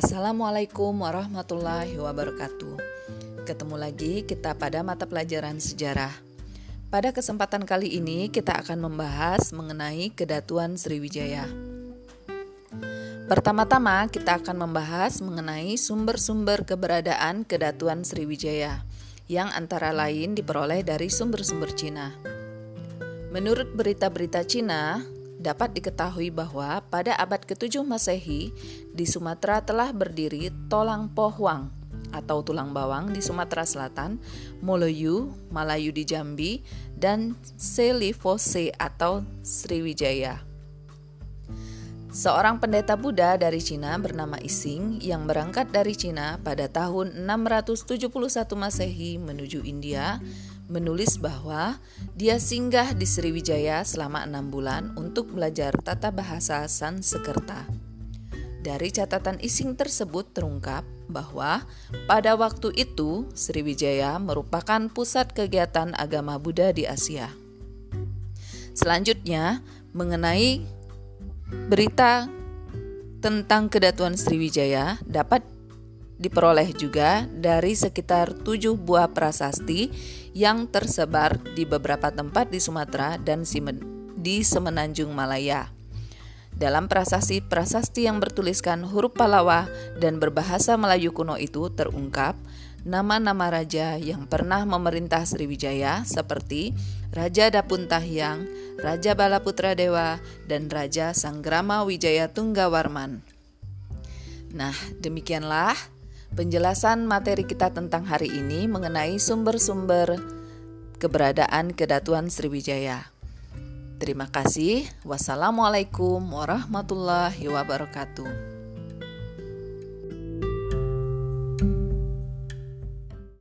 Assalamualaikum warahmatullahi wabarakatuh. Ketemu lagi kita pada mata pelajaran sejarah. Pada kesempatan kali ini kita akan membahas mengenai kedatuan Sriwijaya. Pertama-tama kita akan membahas mengenai sumber-sumber keberadaan kedatuan Sriwijaya yang antara lain diperoleh dari sumber-sumber Cina. Menurut berita-berita Cina, dapat diketahui bahwa pada abad ke-7 Masehi di Sumatera telah berdiri Tolang Pohwang atau tulang bawang di Sumatera Selatan, Moloyu, Malayu di Jambi, dan Selivose atau Sriwijaya. Seorang pendeta Buddha dari Cina bernama Ising yang berangkat dari Cina pada tahun 671 Masehi menuju India menulis bahwa dia singgah di Sriwijaya selama enam bulan untuk belajar tata bahasa Sanskerta. Dari catatan Ising tersebut terungkap bahwa pada waktu itu Sriwijaya merupakan pusat kegiatan agama Buddha di Asia. Selanjutnya, mengenai berita tentang kedatuan Sriwijaya dapat diperoleh juga dari sekitar tujuh buah prasasti yang tersebar di beberapa tempat di Sumatera dan di Semenanjung Malaya. Dalam prasasti-prasasti yang bertuliskan huruf Palawa dan berbahasa Melayu kuno itu terungkap nama-nama raja yang pernah memerintah Sriwijaya seperti Raja Dapuntahyang, Raja Balaputra Dewa, dan Raja Sanggrama Wijaya Tunggawarman. Nah, demikianlah penjelasan materi kita tentang hari ini mengenai sumber-sumber keberadaan Kedatuan Sriwijaya. Terima kasih. Wassalamualaikum warahmatullahi wabarakatuh.